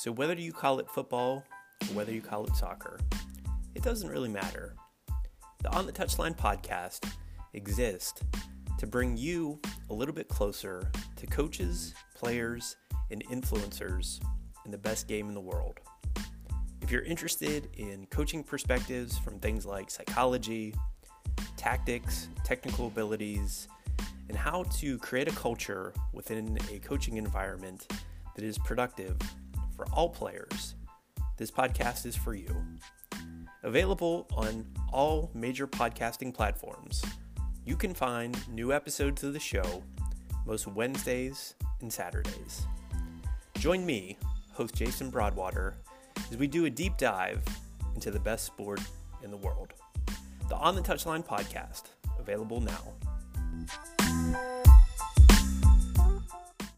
So, whether you call it football or whether you call it soccer, it doesn't really matter. The On the Touchline podcast exists to bring you a little bit closer to coaches, players, and influencers in the best game in the world. If you're interested in coaching perspectives from things like psychology, tactics, technical abilities, and how to create a culture within a coaching environment that is productive for all players, this podcast is for you. Available on all major podcasting platforms, you can find new episodes of the show most Wednesdays and Saturdays. Join me, host Jason Broadwater, as we do a deep dive into the best sport in the world. The On the Touchline podcast, available now.